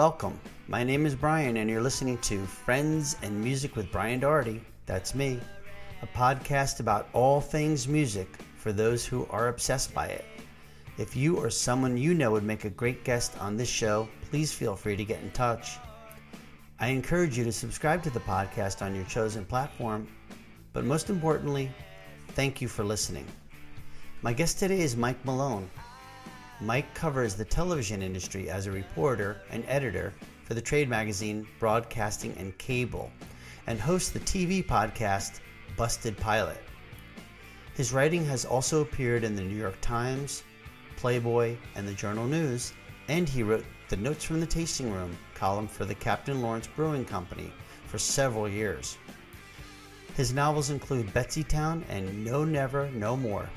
welcome. My name is Brian, and you're listening to Friends and Music with Brian Doherty. That's me, a podcast about all things music for those who are obsessed by it. If you or someone you know would make a great guest on this show, please feel free to get in touch. I encourage you to subscribe to the podcast on your chosen platform, but most importantly, thank you for listening. My guest today is Mike Malone. Mike covers the television industry as a reporter and editor for the trade magazine Broadcasting and Cable and hosts the TV podcast Busted Pilot. His writing has also appeared in the New York Times, Playboy, and the Journal News, and he wrote the Notes from the Tasting Room column for the Captain Lawrence Brewing Company for several years. His novels include Betsy Town and No Never, No More.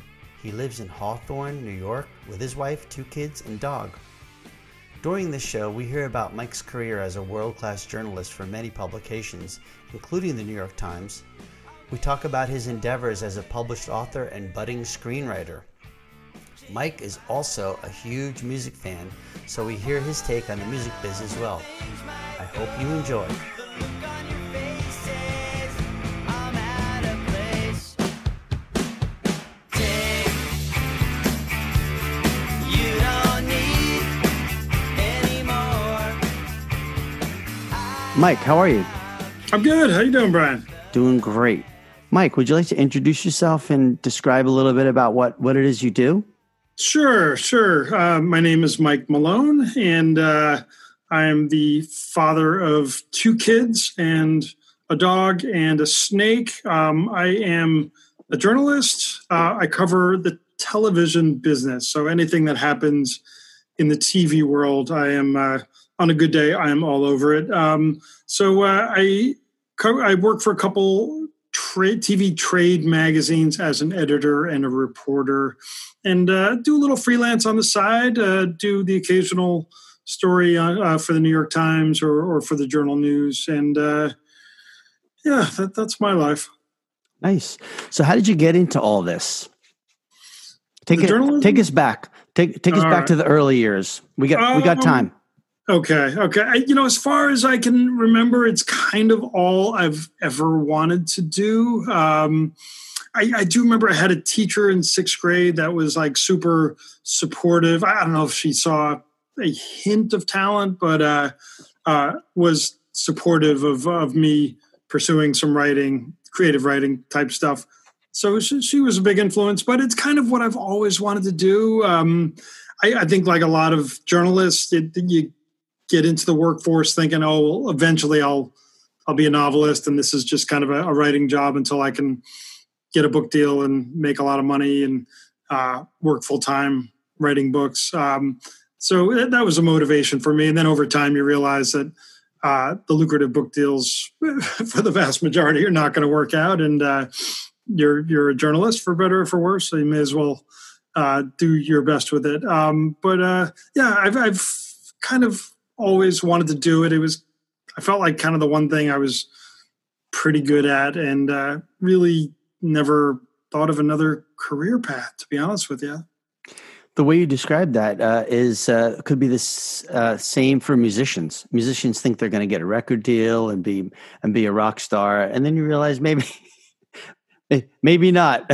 He lives in Hawthorne, New York, with his wife, two kids, and dog. During this show, we hear about Mike's career as a world class journalist for many publications, including the New York Times. We talk about his endeavors as a published author and budding screenwriter. Mike is also a huge music fan, so we hear his take on the music biz as well. I hope you enjoy. Mike, how are you? I'm good. How you doing, Brian? Doing great. Mike, would you like to introduce yourself and describe a little bit about what, what it is you do? Sure, sure. Uh, my name is Mike Malone, and uh, I am the father of two kids and a dog and a snake. Um, I am a journalist. Uh, I cover the television business, so anything that happens in the TV world, I am uh, on a good day, I am all over it. Um, so uh, I I work for a couple trade TV trade magazines as an editor and a reporter, and uh, do a little freelance on the side. Uh, do the occasional story uh, for the New York Times or, or for the Journal News, and uh, yeah, that, that's my life. Nice. So, how did you get into all this? Take it, take us back. Take take us all back right. to the early years. We got we got um, time. Okay. Okay. I, you know, as far as I can remember, it's kind of all I've ever wanted to do. Um, I, I, do remember I had a teacher in sixth grade that was like super supportive. I don't know if she saw a hint of talent, but uh, uh, was supportive of, of me pursuing some writing, creative writing type stuff. So she, she, was a big influence, but it's kind of what I've always wanted to do. Um, I, I, think, like a lot of journalists, it, you get into the workforce thinking, oh, well, eventually I'll I'll be a novelist, and this is just kind of a, a writing job until I can get a book deal and make a lot of money and uh, work full time writing books. Um, so that, that was a motivation for me. And then over time, you realize that uh, the lucrative book deals, for the vast majority, are not going to work out, and uh, you're you're a journalist for better or for worse, so you may as well uh, do your best with it. Um, but uh, yeah, I've, I've kind of always wanted to do it. It was, I felt like kind of the one thing I was pretty good at and uh, really never thought of another career path, to be honest with you. The way you describe that uh, is uh, could be the uh, same for musicians. Musicians think they're going to get a record deal and be and be a rock star, and then you realize maybe maybe not.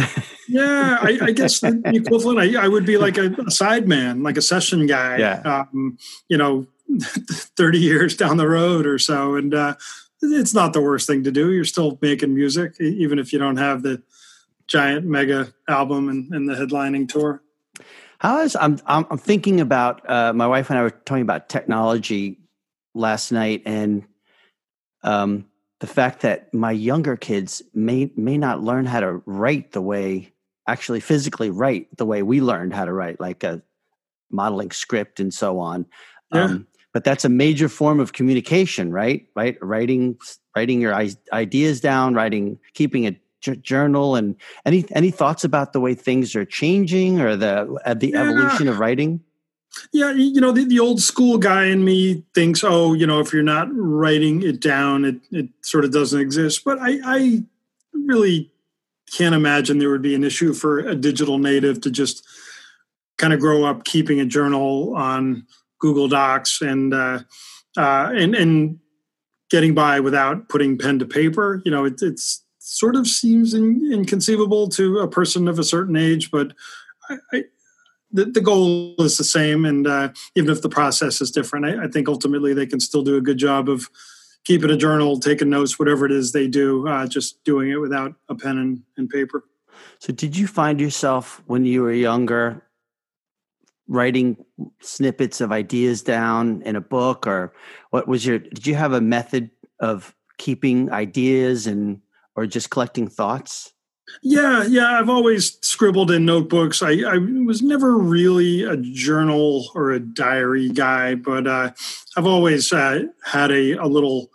yeah, I, I, guess the equivalent. I, I would be like a, a side man, like a session guy. Yeah. Um, you know, 30 years down the road or so. And uh, it's not the worst thing to do. You're still making music, even if you don't have the giant mega album and, and the headlining tour. How is I'm I'm thinking about uh, my wife and I were talking about technology last night and um, the fact that my younger kids may may not learn how to write the way actually physically write the way we learned how to write like a modeling script and so on. Yeah. Um, but that's a major form of communication right? Right? Writing writing your ideas down writing keeping a journal and any any thoughts about the way things are changing or the uh, the yeah. evolution of writing? Yeah you know the, the old school guy in me thinks oh you know if you're not writing it down it, it sort of doesn't exist. But i i really can't imagine there would be an issue for a digital native to just kind of grow up keeping a journal on Google Docs and uh, uh, and and getting by without putting pen to paper. You know, it, it's sort of seems in, inconceivable to a person of a certain age, but I, I, the, the goal is the same. And uh, even if the process is different, I, I, think ultimately they can still do a good job of keeping a journal, taking notes, whatever it is they do, uh, just doing it without a pen and, and paper. So, did you find yourself when you were younger writing snippets of ideas down in a book, or what was your? Did you have a method of keeping ideas and or just collecting thoughts? Yeah, yeah. I've always scribbled in notebooks. I, I was never really a journal or a diary guy, but uh, I've always uh, had a, a little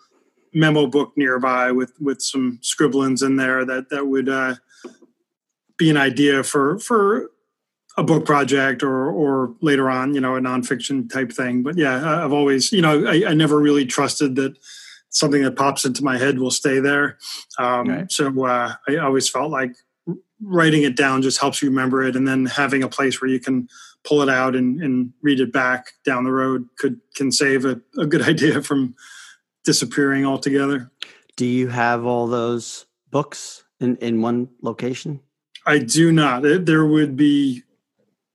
memo book nearby with with some scribblings in there that that would uh, be an idea for for a book project or or later on, you know, a nonfiction type thing. But yeah, I've always, you know, I, I never really trusted that something that pops into my head will stay there. Um, right. So uh, I always felt like writing it down just helps you remember it, and then having a place where you can pull it out and, and read it back down the road could can save a, a good idea from disappearing altogether. Do you have all those books in, in one location? I do not. There would be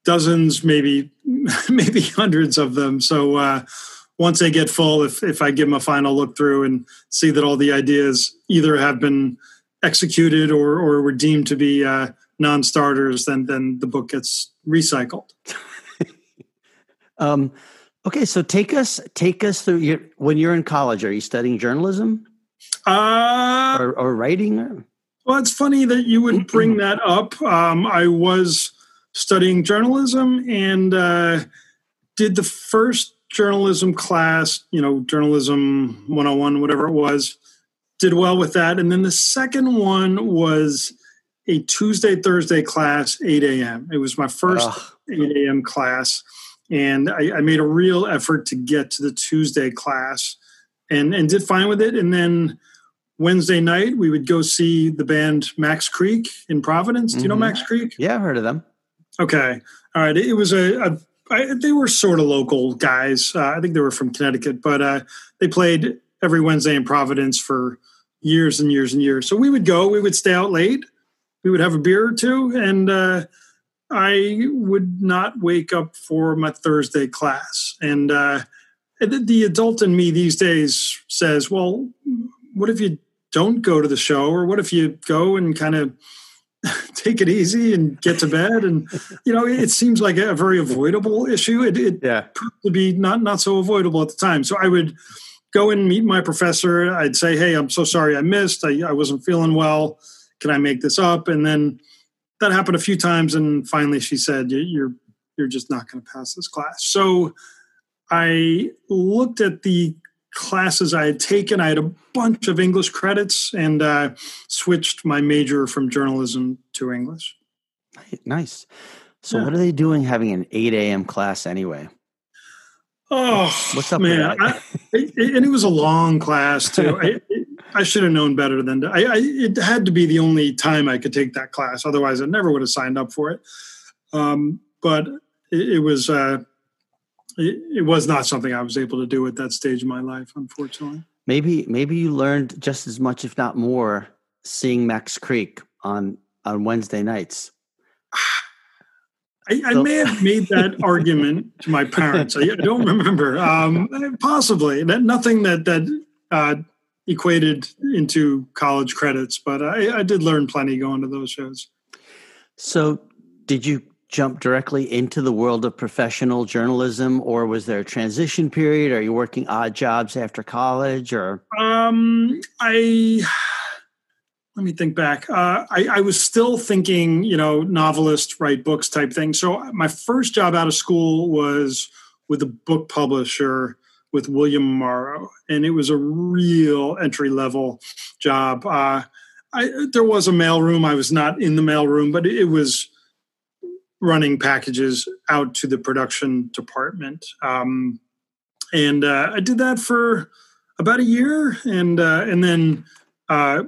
dozens, maybe maybe hundreds of them. So uh, once they get full, if if I give them a final look through and see that all the ideas either have been executed or or were deemed to be uh, non-starters, then then the book gets recycled. um, okay, so take us take us through your when you're in college. Are you studying journalism? Uh, or, or writing? Well, it's funny that you would bring that up. Um, I was studying journalism and uh, did the first journalism class, you know, journalism 101, whatever it was, did well with that. And then the second one was a Tuesday, Thursday class, 8 a.m. It was my first Ugh. 8 a.m. class. And I, I, made a real effort to get to the Tuesday class and, and did fine with it. And then Wednesday night, we would go see the band Max Creek in Providence. Do you know mm-hmm. Max Creek? Yeah, I've heard of them. Okay. All right. It was a, a I, they were sort of local guys. Uh, I think they were from Connecticut, but uh, they played every Wednesday in Providence for years and years and years. So we would go, we would stay out late, we would have a beer or two, and uh, I would not wake up for my Thursday class. And uh, the adult in me these days says, well, what if you don't go to the show? Or what if you go and kind of take it easy and get to bed. And you know it seems like a very avoidable issue. It, it yeah. proved to be not not so avoidable at the time. So i would go and meet my professor. I'd say hey i'm so sorry i missed. I, I wasn't feeling well. Can i make this up? And then that happened a few times. And finally she said you're you're just not going to pass this class. So i looked at the classes I had taken. I had a bunch of English credits and uh, switched my major from journalism to English. Nice. So, yeah. what are they doing having an 8 a.m. class anyway? Oh, what's up, man? I, it, and it was a long class too. I, I should have known better than to, I, I, It had to be the only time I could take that class. Otherwise, I never would have signed up for it. Um, but it, it was uh, it, it was not something I was able to do at that stage of my life, unfortunately. Maybe maybe you learned just as much, if not more, seeing Max Creek on on Wednesday nights. I, I so, may have made that argument to my parents. I, I don't remember. Um, possibly that nothing that that uh, equated into college credits, but I, I did learn plenty going to those shows. So, did you jump directly into the world of professional journalism or was there a transition period? Are you working odd jobs after college or? Um i let me think back. Uh, I, I was still thinking you know novelist write books type thing. So my first job out of school was with a book publisher with william morrow and it was a real entry level job. Uh, I, there was a mailroom. I was not in the mailroom but it was running packages out to the production department. Um, and uh, I did that for about a year, and uh, and then uh,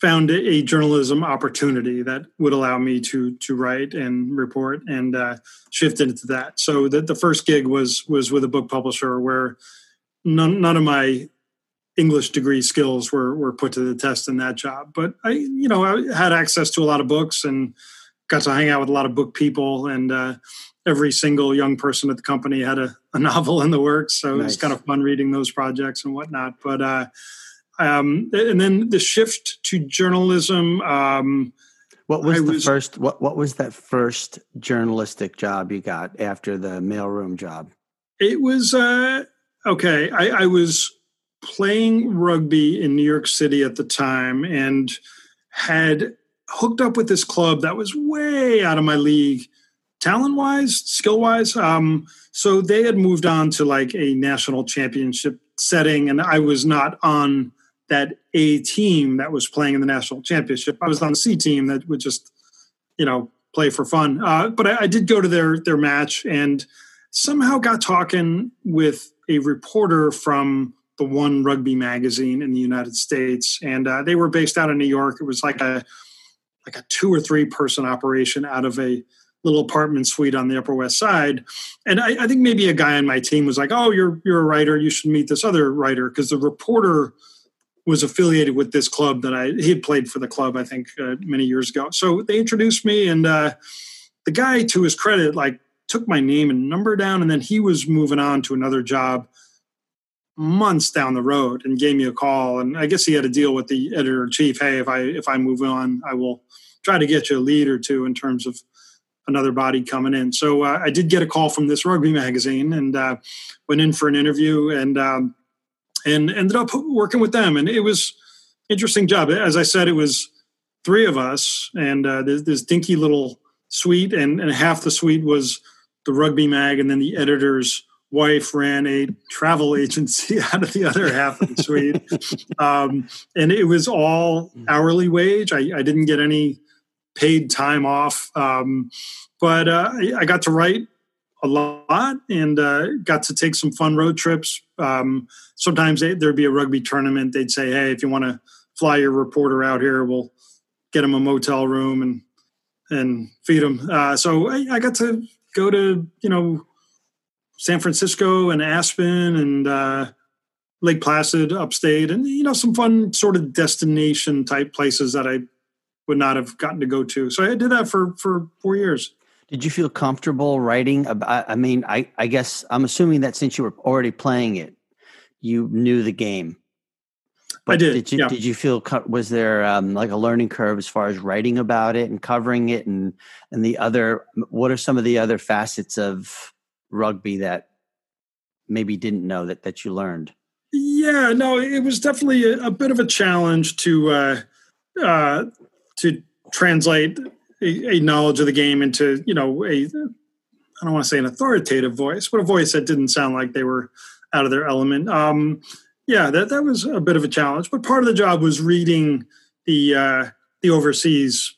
found a journalism opportunity that would allow me to to write and report, and uh, shifted into that. So that the first gig was was with a book publisher where none, none of my English degree skills were were put to the test in that job. But I, you know, I had access to a lot of books and got to hang out with a lot of book people. And uh, every single young person at the company had a, a novel in the works, so nice. it was kind of fun reading those projects and whatnot. But uh, um, and then the shift to journalism. Um, what was I the was, first? What What was that first journalistic job you got after the mailroom job? It was uh, okay. I, I was playing rugby in New York City at the time and had hooked up with this club that was way out of my league, talent wise, skill wise. Um, so they had moved on to like a national championship setting, and I was not on that A team that was playing in the national championship. I was on the C team that would just, you know, play for fun. Uh, but I, I did go to their their match and somehow got talking with a reporter from the one rugby magazine in the United States, and uh, they were based out of New York. It was like a like a two or three person operation out of a little apartment suite on the Upper West Side. And I, I think maybe a guy on my team was like, "Oh, you're you're a writer. You should meet this other writer," because the reporter was affiliated with this club that I he had played for the club I think uh, many years ago. So they introduced me, and uh, the guy, to his credit, like took my name and number down, and then he was moving on to another job months down the road and gave me a call. And i guess he had a deal with the editor in chief hey if i if i move on i will try to get you a lead or two in terms of another body coming in. So uh, i did get a call from this rugby magazine and uh, went in for an interview and um, and ended up working with them. And it was interesting job. As i said it was three of us and uh, this, this dinky little suite and, and half the suite was the rugby mag and then the editors wife ran a travel agency out of the other half of the suite. um, and it was all hourly wage. I, I, didn't get any paid time off. Um, but uh, I got to write a lot and uh, got to take some fun road trips. Um, sometimes they, there'd be a rugby tournament. They'd say, hey, if you want to fly your reporter out here, we'll get him a motel room and and feed him. Uh, so I, I got to go to, you know, San Francisco and Aspen and uh, Lake Placid upstate, and you know some fun sort of destination type places that I would not have gotten to go to. So I did that for for four years. Did you feel comfortable writing about? I mean, I I guess I'm assuming that since you were already playing it, you knew the game. But I did. Did you yeah. did you feel was there um, like a learning curve as far as writing about it and covering it and and the other? What are some of the other facets of rugby that maybe didn't know that that you learned? Yeah, no, it was definitely a, a bit of a challenge to uh, uh, to translate a, a, knowledge of the game into you know a I don't want to say an authoritative voice, but a voice that didn't sound like they were out of their element. Um, yeah, that that was a bit of a challenge, but part of the job was reading the uh, the overseas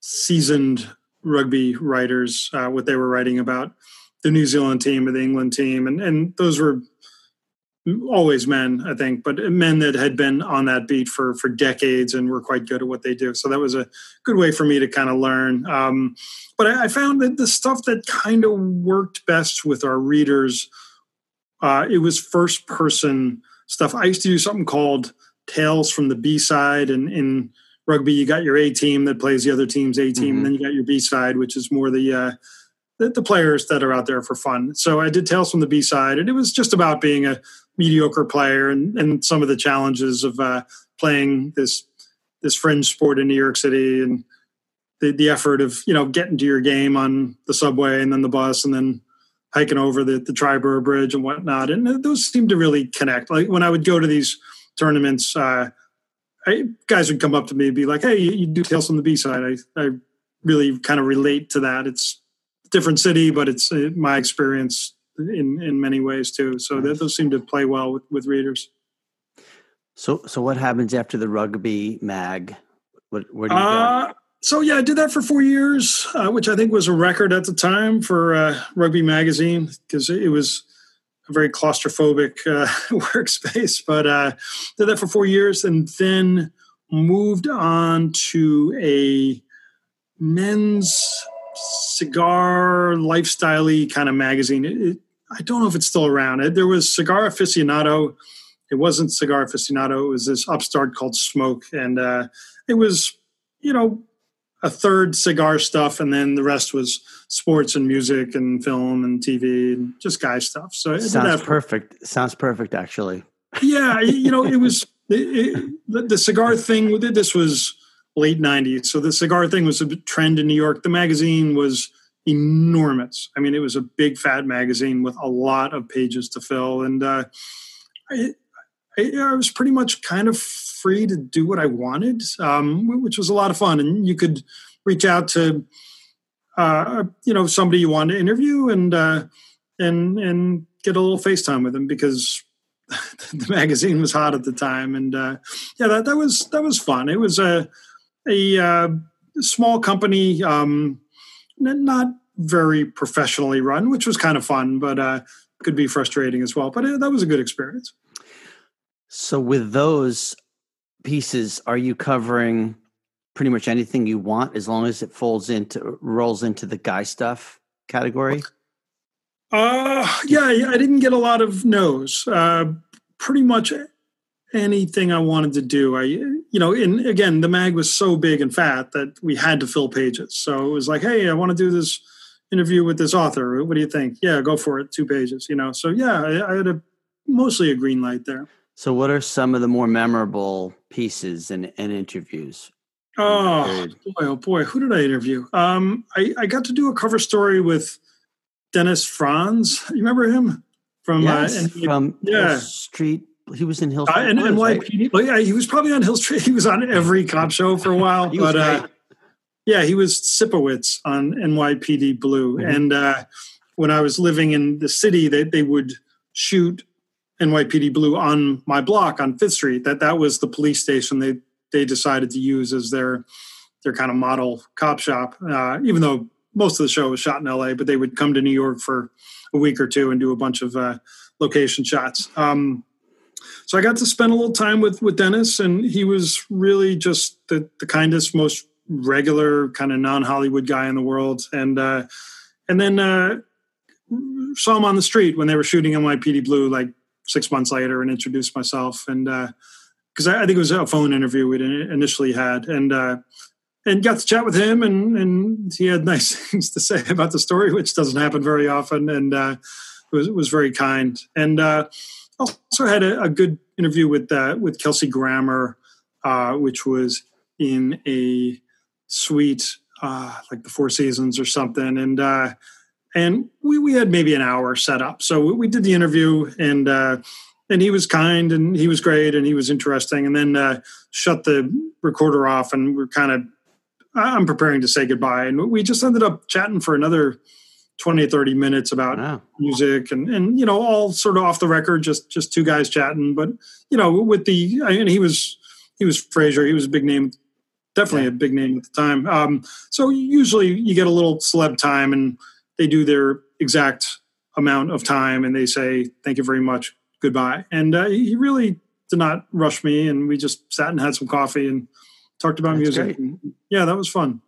seasoned rugby writers uh, what they were writing about the New Zealand team or the England team, and and those were always men, I think, but men that had been on that beat for for decades and were quite good at what they do. So that was a good way for me to kind of learn. Um, but I, I, found that the stuff that kind of worked best with our readers, uh, it was first person stuff. I used to do something called Tales from the B side, and in rugby, you got your A team that plays the other team's A team, mm-hmm. and then you got your B side, which is more the uh, the, the, players that are out there for fun. So I did Tales from the B side, and it was just about being a mediocre player and, and some of the challenges of uh, playing this this fringe sport in New York City and the, the effort of you know getting to your game on the subway and then the bus and then hiking over the, the Triborough Bridge and whatnot. And those seemed to really connect. Like when I would go to these tournaments, uh, I, guys would come up to me and be like, "Hey, you, you do Tales from the B side." I, I really kind of relate to that. It's different city, but it's uh, my experience in in many ways too. So nice. those seem to play well with with readers. So so what happens after the rugby mag? What where do you uh, go? So yeah, I did that for four years, uh, which I think was a record at the time for uh, Rugby Magazine because it was a very claustrophobic uh, workspace. But uh, did that for four years, and then moved on to a men's cigar lifestyle kind of magazine. It, it, I don't know if it's still around. There was Cigar Aficionado. It wasn't Cigar Aficionado. It was this upstart called Smoke, and uh, it was you know a third cigar stuff, and then the rest was sports and music and film and TV and just guy stuff. So it sounds perfect. Sounds perfect, actually. Yeah, you know, it was it, the, the cigar thing. This was late '90s, so the cigar thing was a trend in New York. The magazine was enormous. I mean, it was a big fat magazine with a lot of pages to fill, and uh, I, I, was pretty much kind of free to do what I wanted, um, which was a lot of fun. And you could reach out to, uh, you know, somebody you wanted to interview and uh, and and get a little FaceTime with them because the magazine was hot at the time. And uh, yeah, that that was that was fun. It was a a uh, small company, um, not very professionally run, which was kind of fun, but uh, could be frustrating as well. But it, that was a good experience. So with those pieces, are you covering pretty much anything you want as long as it falls into rolls into the guy stuff category? Uh yeah, I didn't get a lot of no's. Uh pretty much anything I wanted to do. I you know, and again, the mag was so big and fat that we had to fill pages. So it was like, hey, I want to do this interview with this author. What do you think? Yeah, go for it. Two pages, you know. So yeah, I, I had a mostly a green light there. So, what are some of the more memorable pieces and, and interviews? Oh boy, oh boy, who did I interview? Um, I, I got to do a cover story with Dennis Franz. You remember him from uh, yes, uh, from yeah. Street? He was in Hill Street. Uh, and, and right? well, yeah, he was probably on Hill Street. He was on every cop show for a while, but uh, yeah, he was Sipowicz on NYPD Blue. Mm-hmm. And uh, when I was living in the city, they they would shoot NYPD Blue on my block on Fifth Street. That that was the police station they they decided to use as their their kind of model cop shop. Uh, even though most of the show was shot in LA, but they would come to New York for a week or two and do a bunch of uh, location shots. Um, so I got to spend a little time with with Dennis, and he was really just the the kindest, most regular kind of non Hollywood guy in the world. And uh, and then uh, saw him on the street when they were shooting NYPD Blue, like six months later and introduced myself. And because uh, I, I, think it was a phone interview we initially had. And uh, and got to chat with him and and he had nice things to say about the story which doesn't happen very often. And uh, was was very kind. And uh, also had a, a, good interview with uh, with Kelsey Grammer uh, which was in a suite like the Four Seasons or something and and we, we had maybe an hour set up. So we did the interview, and uh, and he was kind, and he was great, and he was interesting. And then uh, shut the recorder off, and we're kind of I'm preparing to say goodbye, and we just ended up chatting for another 20 30 minutes about wow. music and and you know all sort of off the record just just two guys chatting. But you know with the I mean he was he was Frasier he was a big name definitely yeah. a big name at the time. Um so usually you get a little celeb time and they do their exact amount of time and they say thank you very much. Goodbye. And uh, he really did not rush me and we just sat and had some coffee and talked about That's music. yeah that was fun.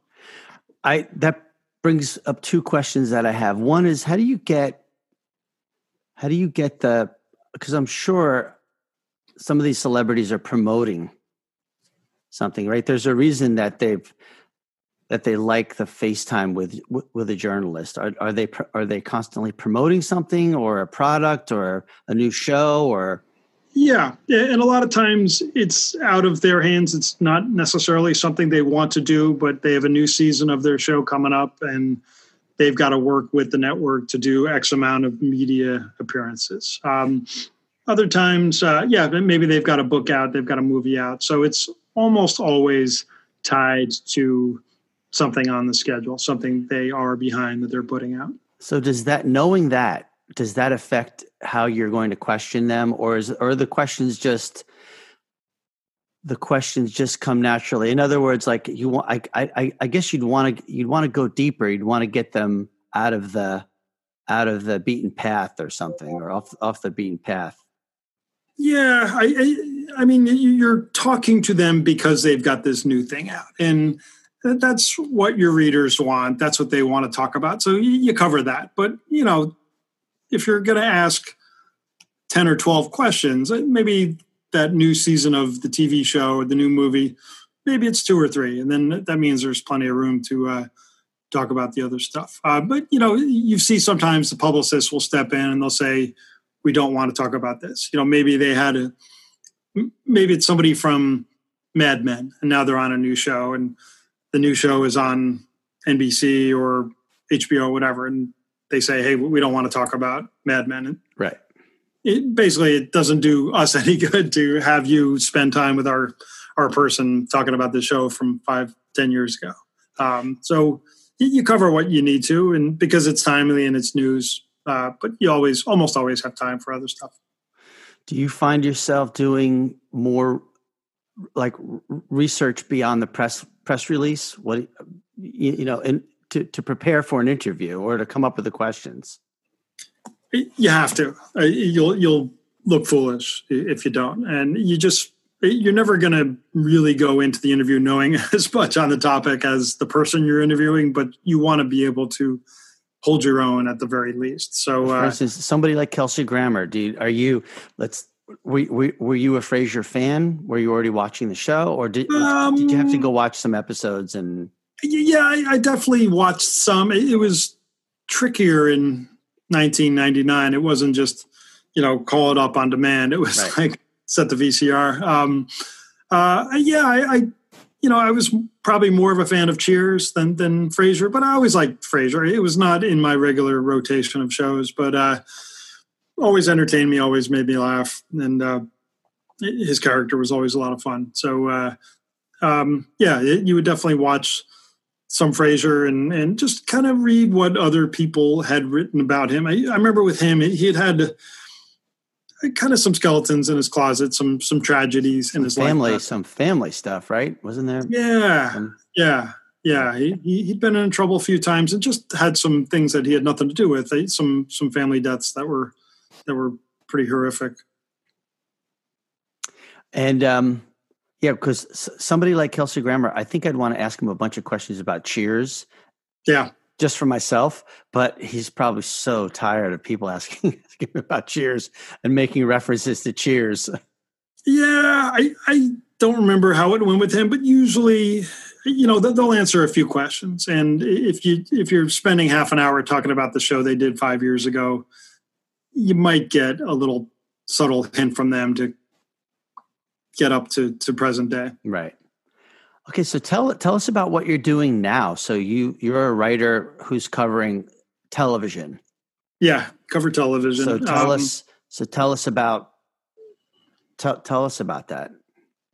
I that brings up two questions that i have one is how do you get how do you get the because i'm sure some of these celebrities are promoting something right there's a reason that they've that they like the FaceTime with with a journalist? Are, are they are they constantly promoting something or a product or a new show or? Yeah, and a lot of times it's out of their hands. It's not necessarily something they want to do, but they have a new season of their show coming up, and they've got to work with the network to do X amount of media appearances. Um, other times, uh, yeah, maybe they've got a book out, they've got a movie out, so it's almost always tied to something on the schedule, something they are behind that they're putting out. So does that knowing that does that affect how you're going to question them or is or the questions just the questions just come naturally in other words like you want i i, I guess you'd want to you'd want to go deeper you'd want to get them out of the out of the beaten path or something or off off the beaten path yeah i i, I mean you're talking to them because they've got this new thing out and that's what your readers want. That's what they want to talk about. So you, cover that. But you know, if you're going to ask 10 or 12 questions, uh, maybe that new season of the TV show or the new movie, maybe it's two or three. And then that means there's plenty of room to uh, talk about the other stuff. Uh, but, you know, you see sometimes the publicists will step in and they'll say, we don't want to talk about this. You know, maybe they had a, maybe it's somebody from Mad Men and now they're on a new show and the new show is on NBC or HBO, or whatever. And they say, hey, we don't want to talk about Mad Men. Right. it basically it doesn't do us any good to have you spend time with our our person talking about the show from five ten years ago. Um, so you cover what you need to and because it's timely and it's news uh, but you always almost always have time for other stuff. Do you find yourself doing more like research beyond the press press release? What you, you know and to, to prepare for an interview or to come up with the questions you have to. You'll you'll look foolish if you don't, and you just you're never going to really go into the interview knowing as much on the topic as the person you're interviewing, but you want to be able to hold your own at the very least. So, for uh, instance, somebody like Kelsey Grammer, do you, are you? Let's. Were, were, were you a Frasier fan? Were you already watching the show, or did um, did you have to go watch some episodes? And yeah, I, I definitely watched some. It, it was trickier in 1999. It wasn't just, you know, call it up on demand. It was right. like set the VCR. Um, uh, yeah, I, I, you know, I was probably more of a fan of Cheers than than Frasier, but I always liked Frasier. It was not in my regular rotation of shows, but uh, always entertained me, always made me laugh, and uh, his character was always a lot of fun. So, uh, um, yeah, it, you would definitely watch some Frasier and and just kind of read what other people had written about him. I, I remember with him, he had had uh, kind of some skeletons in his closet, some some tragedies in his family, life. some family stuff, right? Wasn't there? Yeah, um, yeah, yeah. He, he had been in trouble a few times and just had some things that he had nothing to do with. Some some family deaths that were that were pretty horrific. And um, yeah, because somebody like Kelsey Grammer, I think I'd want to ask him a bunch of questions about Cheers. Yeah. Just for myself, but he's probably so tired of people asking, asking about Cheers and making references to Cheers. Yeah, I, I don't remember how it went with him, but usually, you know, they'll answer a few questions. And if you if you're spending half an hour talking about the show they did five years ago, you might get a little subtle hint from them to get up to to present day. Right. Okay, so tell tell us about what you're doing now. So you you're a writer who's covering television. Yeah, cover television. So tell um, us so tell us about tell tell us about that.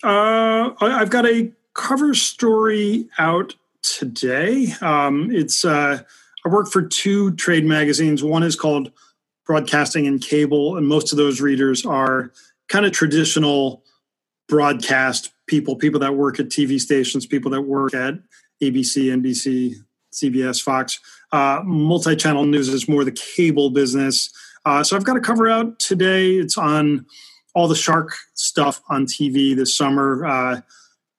Uh, I've got a cover story out today. Um, it's uh, I work for two trade magazines. One is called Broadcasting and Cable, and most of those readers are kind of traditional broadcast people, people that work at TV stations, people that work at ABC, NBC, CBS, Fox. Uh, Multichannel News is more the cable business. Uh, so I've got a cover out today. It's on all the shark stuff on TV this summer. Uh,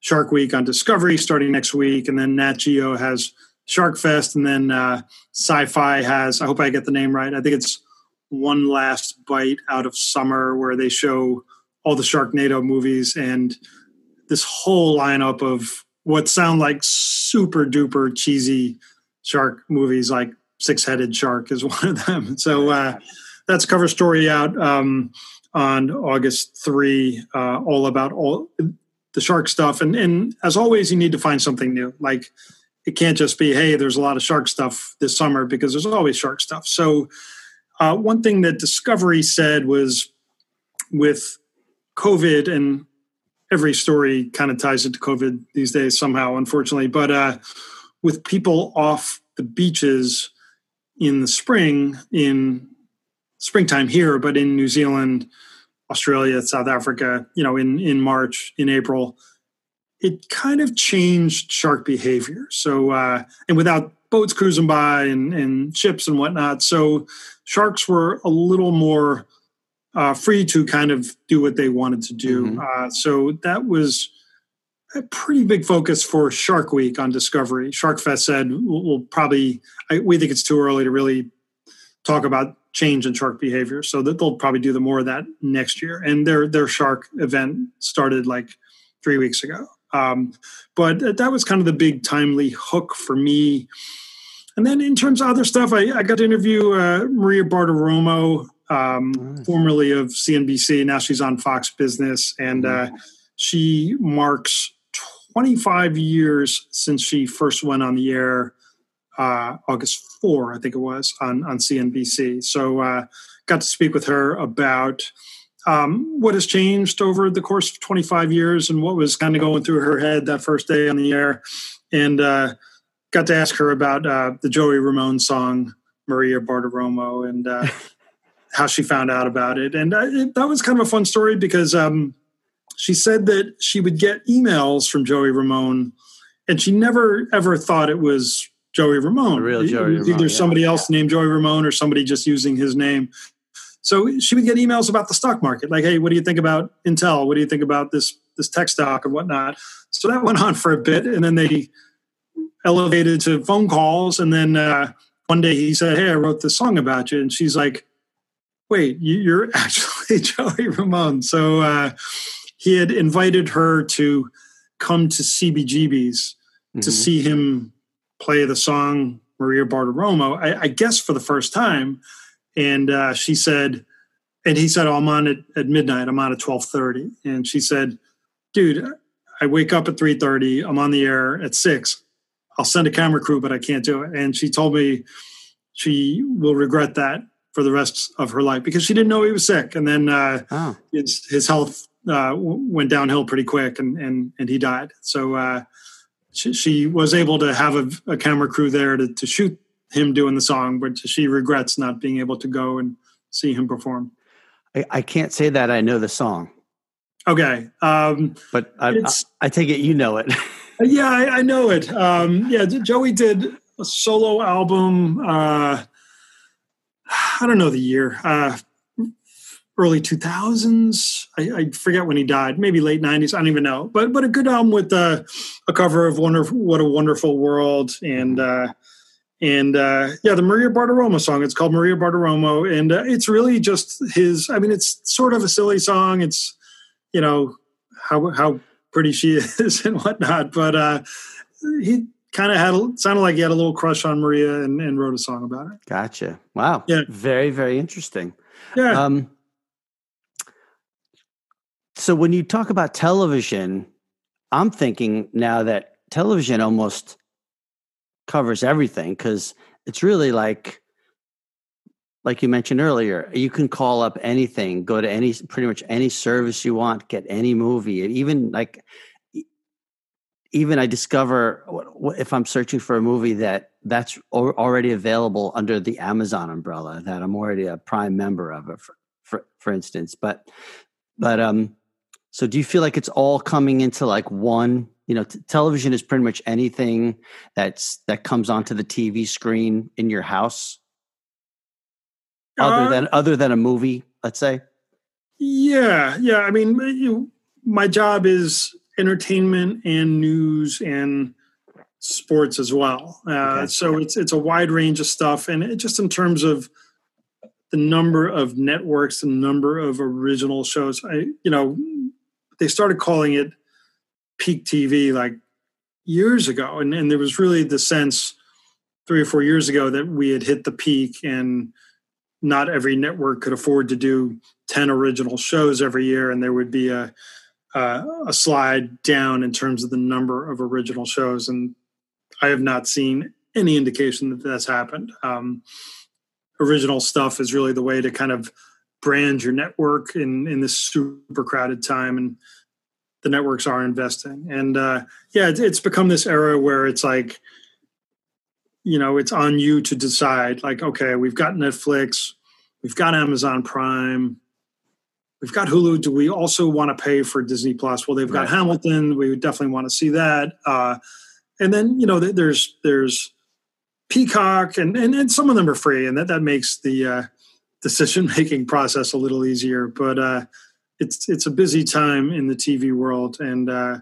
shark Week on Discovery starting next week. And then Nat Geo has Shark Fest. And then uh, Syfy has, I hope I get the name right, I think it's One Last Bite Out of Summer, where they show all the Sharknado movies and this whole lineup of what sound like super duper cheesy shark movies, like Six Headed Shark is one of them. So uh, that's cover story out um, on August 3, uh, all about all the shark stuff. And, and as always, you need to find something new. Like it can't just be, hey, there's a lot of shark stuff this summer because there's always shark stuff. So uh, one thing that Discovery said was with COVID and every story kind of ties into COVID these days somehow, unfortunately. But uh, with people off the beaches in the spring, in springtime here, but in New Zealand, Australia, South Africa, you know, in in March, in April, it kind of changed shark behavior. So, uh, and without boats cruising by and, and ships and whatnot, so sharks were a little more uh, free to kind of do what they wanted to do. Mm-hmm. Uh, so that was a pretty big focus for Shark Week on Discovery. Shark Fest said we'll, we'll probably, I, we think it's too early to really talk about change in shark behavior. So that they'll probably do the more of that next year. And their their shark event started like three weeks ago. Um, but that was kind of the big timely hook for me. And then in terms of other stuff, I, I got to interview uh, Maria Bartiromo, um, nice. formerly of CNBC. Now she's on Fox Business, and uh, she marks 25 years since she first went on the air uh, August 4, I think it was, on, on CNBC. So uh, got to speak with her about um, what has changed over the course of 25 years and what was kind of going through her head that first day on the air. And uh, got to ask her about uh, the Joey Ramone song, Maria Bartiromo, and uh, how she found out about it. And uh, it, that was kind of a fun story because um, she said that she would get emails from Joey Ramone and she never ever thought it was Joey Ramone. Real Joey Ramone, Either somebody yeah. else named Joey Ramone or somebody just using his name. So she would get emails about the stock market, like, "Hey, what do you think about Intel? What do you think about this this tech stock and whatnot?" So that went on for a bit, and then they elevated to phone calls. And then uh, one day he said, "Hey, I wrote this song about you," and she's like, "Wait, you're actually Joey Ramone." So uh, he had invited her to come to CBGB's mm-hmm. to see him play the song Maria Bartiromo, I, I guess for the first time. And uh, she said, and he said, oh, I'm on at, at midnight. I'm on at 1230. And she said, dude, I wake up at 3.30. I'm on the air at 6. I'll send a camera crew, but I can't do it. And she told me she will regret that for the rest of her life because she didn't know he was sick. And then uh, oh. his, his health uh, went downhill pretty quick and, and, and he died. So uh, she, she, was able to have a, a camera crew there to, to shoot him doing the song, but she regrets not being able to go and see him perform. I, I can't say that I know the song. Okay. Um, but I, I, I, take it you know it. yeah, I, I, know it. Um, yeah, Joey did a solo album. I don't know the year. Uh, early 2000s. I, I, forget when he died, maybe late 90s. I don't even know. But but a good album with uh, a cover of Wonderful, What a Wonderful World and uh, and uh, yeah, the Maria Bartiromo song. It's called Maria Bartiromo, and uh, it's really just his. I mean, it's sort of a silly song. It's you know how how pretty she is and whatnot, but uh, he kind of had a, sounded like he had a little crush on Maria and, and wrote a song about it. Gotcha. Wow. Yeah. Very very interesting. Yeah. Um, so when you talk about television, I'm thinking now that television almost covers everything because it's really like like you mentioned earlier you can call up anything go to any pretty much any service you want get any movie even like even i discover if i'm searching for a movie that that's already available under the amazon umbrella that i'm already a prime member of it for, for, for instance but but um so do you feel like it's all coming into like one? You know, t- television is pretty much anything that's that comes onto the TV screen in your house, uh, other than other than a movie, let's say. Yeah, yeah. I mean, you, my job is entertainment and news and sports as well. Uh, okay. So it's it's a wide range of stuff, and it, just in terms of the number of networks, the number of original shows. I, you know, they started calling it peak TV like years ago, and, and there was really the sense three or four years ago that we had hit the peak and not every network could afford to do 10 original shows every year and there would be a uh, a slide down in terms of the number of original shows and i have not seen any indication that that's happened. Um, original stuff is really the way to kind of brand your network in in this super crowded time and the networks are investing. And uh, yeah it's, it's become this era where it's like you know it's on you to decide like okay we've got netflix we've got amazon prime we've got hulu do we also want to pay for disney plus well they've got right. hamilton we definitely want to see that uh, and then you know there's there's peacock and, and and some of them are free and that that makes the uh, decision making process a little easier. But uh, it's it's a busy time in the TV world, and uh,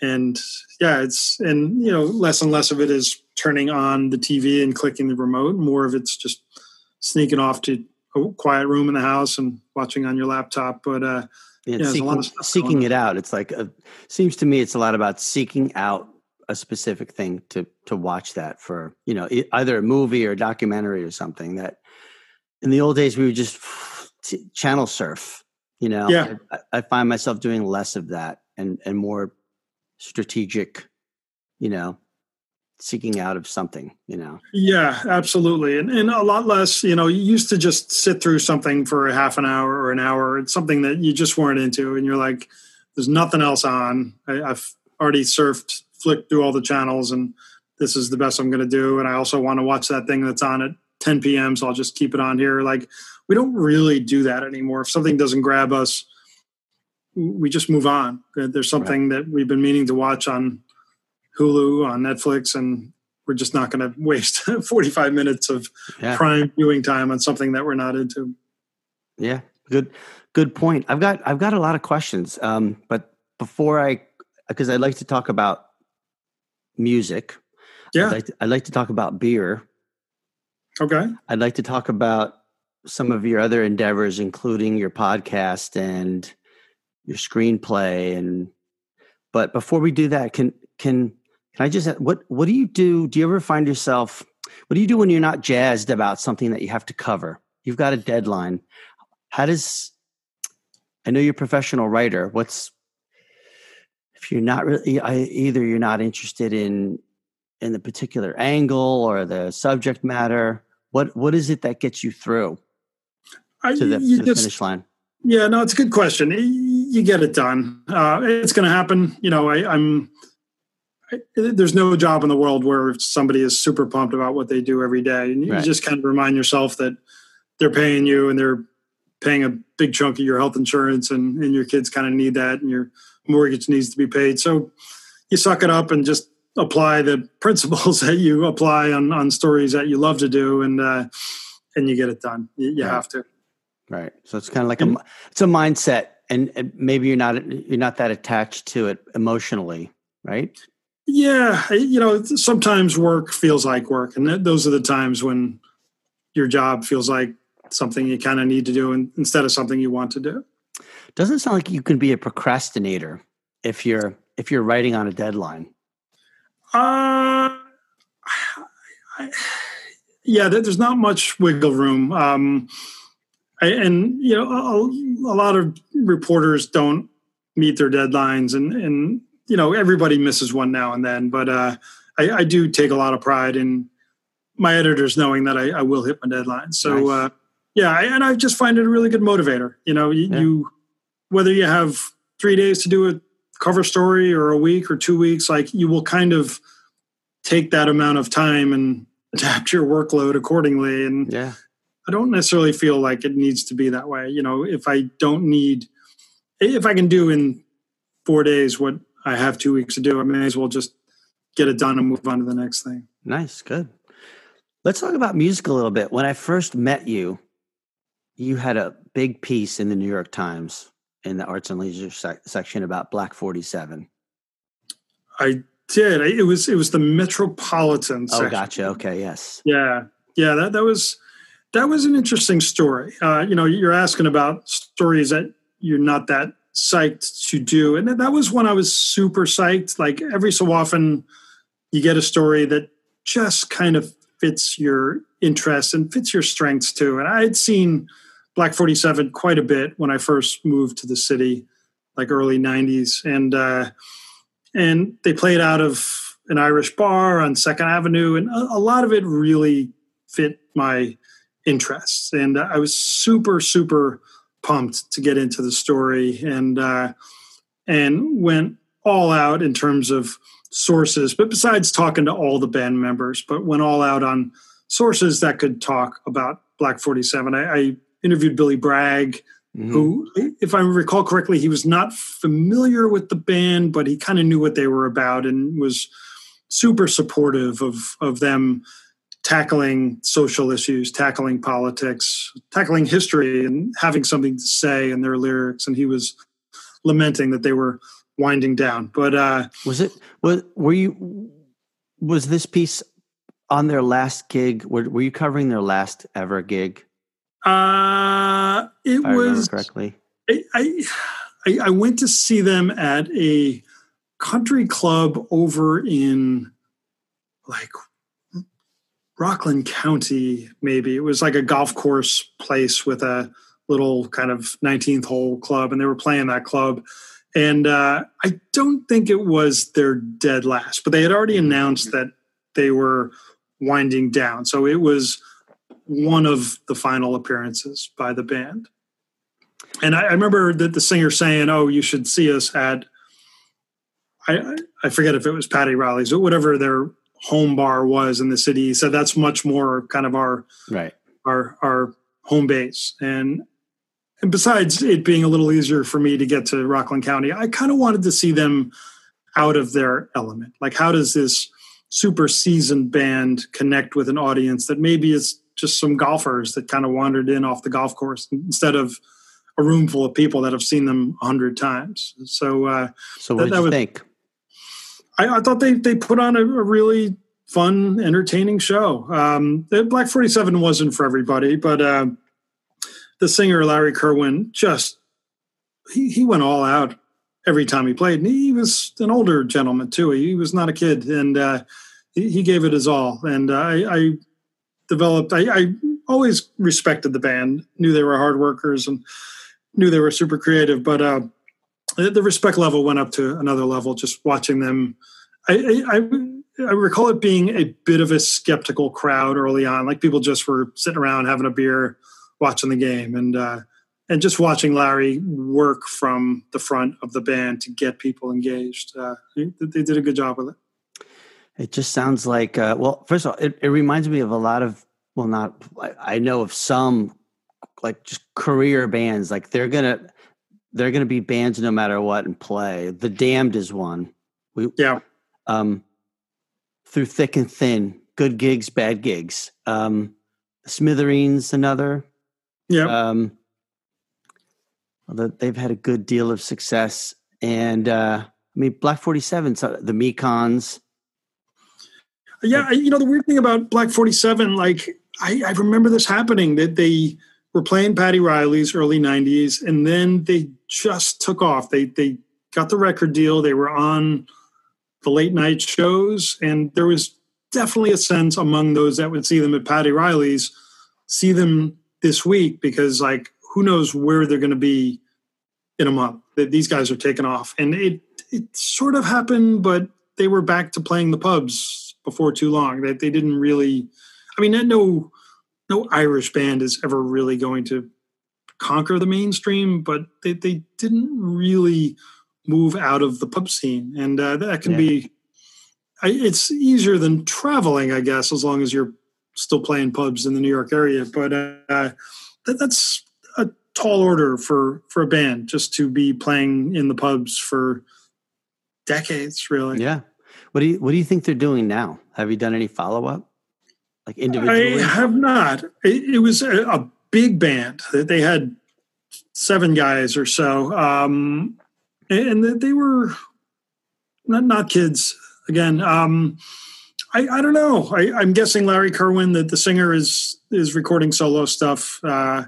and yeah, it's and you know less and less of it is turning on the TV and clicking the remote. More of it's just sneaking off to a quiet room in the house and watching on your laptop. But uh, yeah, seeking, seeking it out. It's like a, seems to me it's a lot about seeking out a specific thing to to watch that for you know either a movie or a documentary or something that in the old days we would just channel surf you know yeah I, I, find myself doing less of that and and more strategic you know seeking out of something you know? Yeah absolutely and, and a lot less you know you used to just sit through something for a half an hour or an hour it's something that you just weren't into and you're like there's nothing else on. I, i've already surfed flick through all the channels and this is the best i'm going to do and i also want to watch that thing that's on at 10 p.m so i'll just keep it on here. Like we don't really do that anymore. If something doesn't grab us we just move on. There's something right. that we've been meaning to watch on Hulu, on Netflix, and we're just not going to waste 45 minutes of yeah. prime viewing time on something that we're not into. Yeah, good, good point. I've got I've got a lot of questions, um, but before I, because I'd like to talk about music. Yeah, I'd like, to, I'd like to talk about beer. Okay. I'd like to talk about some of your other endeavors, including your podcast and your screenplay and but before we do that can can can I just what what do you do? Do you ever find yourself what do you do when you're not jazzed about something that you have to cover? You've got a deadline. How does I know you're a professional writer. What's if you're not really either you're not interested in in the particular angle or the subject matter. What what is it that gets you through I, to the, to the just, finish line? Yeah, no, it's a good question. You get it done. Uh, it's going to happen. You know, I, I'm there's no job in the world where somebody is super pumped about what they do every day. And you right. just kind of remind yourself that they're paying you and they're paying a big chunk of your health insurance and, and your kids kind of need that and your mortgage needs to be paid. So you suck it up and just apply the principles that you apply on, on stories that you love to do and uh, and you get it done. You, you right. have to. Right. So it's kind of like a it's a mindset and, and maybe you're not you're not that attached to it emotionally right yeah, you know, sometimes work feels like work, and those are the times when your job feels like something you kind of need to do instead of something you want to do. Doesn't sound like you can be a procrastinator if you're if you're writing on a deadline. Uh, I, yeah, there's not much wiggle room. Um, I, and you know, a, a, lot of reporters don't meet their deadlines, and and you know everybody misses one now and then, but uh, I, I, do take a lot of pride in my editors knowing that I, I will hit my deadline. So nice. uh, yeah, I, and I just find it a really good motivator. You know, you, yeah. you whether you have three days to do a cover story or a week or two weeks, like you will kind of take that amount of time and adapt your workload accordingly. And yeah. I don't necessarily feel like it needs to be that way. You know, if I don't need, if I can do in four days what I have two weeks to do. I may as well just get it done and move on to the next thing. Nice, good. Let's talk about music a little bit. When I first met you, you had a big piece in the New York Times in the arts and leisure sec- section about Black 47. I did. It was it was the Metropolitan. Oh, section. gotcha. Okay, yes. Yeah, yeah. That that was that was an interesting story. Uh, you know, you're asking about stories that you're not that psyched to do. And that was when I was super psyched. Like every so often, you get a story that just kind of fits your interests and fits your strengths too. And I had seen Black 47 quite a bit when I first moved to the city, like early 90s. And, uh, and they played out of an Irish bar on Second Avenue. And a, a lot of it really fit my interests. And I was super, super pumped to get into the story and uh, and went all out in terms of sources. But besides talking to all the band members, but went all out on sources that could talk about Black Forty Seven. I, I interviewed Billy Bragg. Mm-hmm. Who, if I recall correctly, he was not familiar with the band, but he kind of knew what they were about and was super supportive of of them tackling social issues, tackling politics, tackling history, and having something to say in their lyrics. And he was lamenting that they were winding down. But uh, was it? Was were you? Was this piece on their last gig? Were, were you covering their last ever gig? Uh, it was correctly. I, I I went to see them at a country club over in like Rockland County, maybe. It was like a golf course place with a little kind of 19th hole club, and they were playing that club. And uh, I don't think it was their dead last, but they had already announced that they were winding down. So it was one of the final appearances by the band. And I, I remember that the singer saying, "Oh, you should see us at." I, I forget if it was Paddy Reilly's or whatever their home bar was in the city. He said that's much more kind of our right our our home base. And and besides it being a little easier for me to get to Rockland County, I kind of wanted to see them out of their element. Like how does this super seasoned band connect with an audience that maybe is just some golfers that kind of wandered in off the golf course instead of a room full of people that have seen them a hundred times. So, uh, so what that, did you was, think? I, I, thought they they put on a, a really fun, entertaining show. Um, Black Forty Seven wasn't for everybody, but uh, the singer Larry Kirwan just he he went all out every time he played. And he was an older gentleman too. He was not a kid, and uh, he, he, gave it his all. And uh, I, I, developed. I, I, always respected the band. Knew they were hard workers and knew they were super creative. But uh, the respect level went up to another level just watching them. I, I, I recall it being a bit of a skeptical crowd early on. Like people just were sitting around having a beer, watching the game, and uh, and just watching Larry work from the front of the band to get people engaged. Uh, they, did a good job with it. It just sounds like, uh, well, first of all, it, it, reminds me of a lot of, well, not, I, I know of some like just career bands. Like they're going to, they're going to be bands no matter what and play. The Damned is one. We, yeah. Um, through thick and thin, good gigs, bad gigs. Um, Smithereens, another. Yeah. Um, they've had a good deal of success. And uh, I mean, Black 47, so the Mekons. Yeah, you know, the weird thing about Black 47, like, I, I remember this happening that they were playing Paddy Reilly's early 90s, and then they just took off. They, they got the record deal, they were on the late night shows, and there was definitely a sense among those that would see them at Paddy Reilly's, see them this week because, like, who knows where they're going to be in a month. That these guys are taking off, and it it sort of happened, but they were back to playing the pubs before too long. That they, didn't really. I mean, no no Irish band is ever really going to conquer the mainstream, but they they didn't really move out of the pub scene, and uh, that can yeah. be. I, it's easier than traveling, I guess, as long as you're still playing pubs in the New York area. But uh, that, that's a tall order for for a band just to be playing in the pubs for decades really yeah what do you what do you think they're doing now have you done any follow-up like individually i have not it, it was a, a, big band they had seven guys or so um and they were not not kids again um I, I don't know. I, am guessing Larry Kirwan, that the singer is is recording solo stuff. Uh,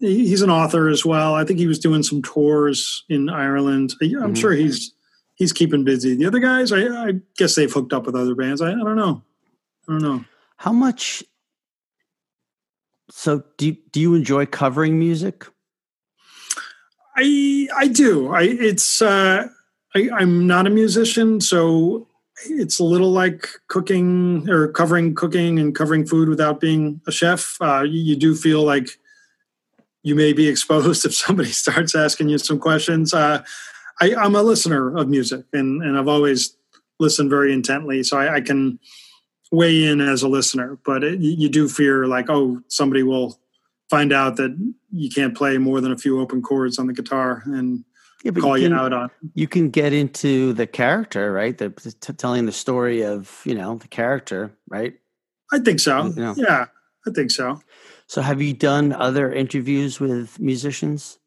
he's an author as well. I think he was doing some tours in Ireland. I'm mm-hmm. sure he's he's keeping busy. The other guys, I, I guess they've hooked up with other bands. I, I, don't know. I don't know. How much? So do you, do you enjoy covering music? I I do. I it's uh, I, I'm not a musician, so it's a little like cooking or covering cooking and covering food without being a chef. Uh, you, you do feel like you may be exposed if somebody starts asking you some questions. Uh, I, am a listener of music, and, and I've always listened very intently, so I, I can weigh in as a listener. But it, you do fear, like, oh, somebody will find out that you can't play more than a few open chords on the guitar and yeah, call you, can, you, out on. You can get into the character, right? The, t- telling the story of you know the character, right? I think so. You know. Yeah, I think so. So, have you done other interviews with musicians?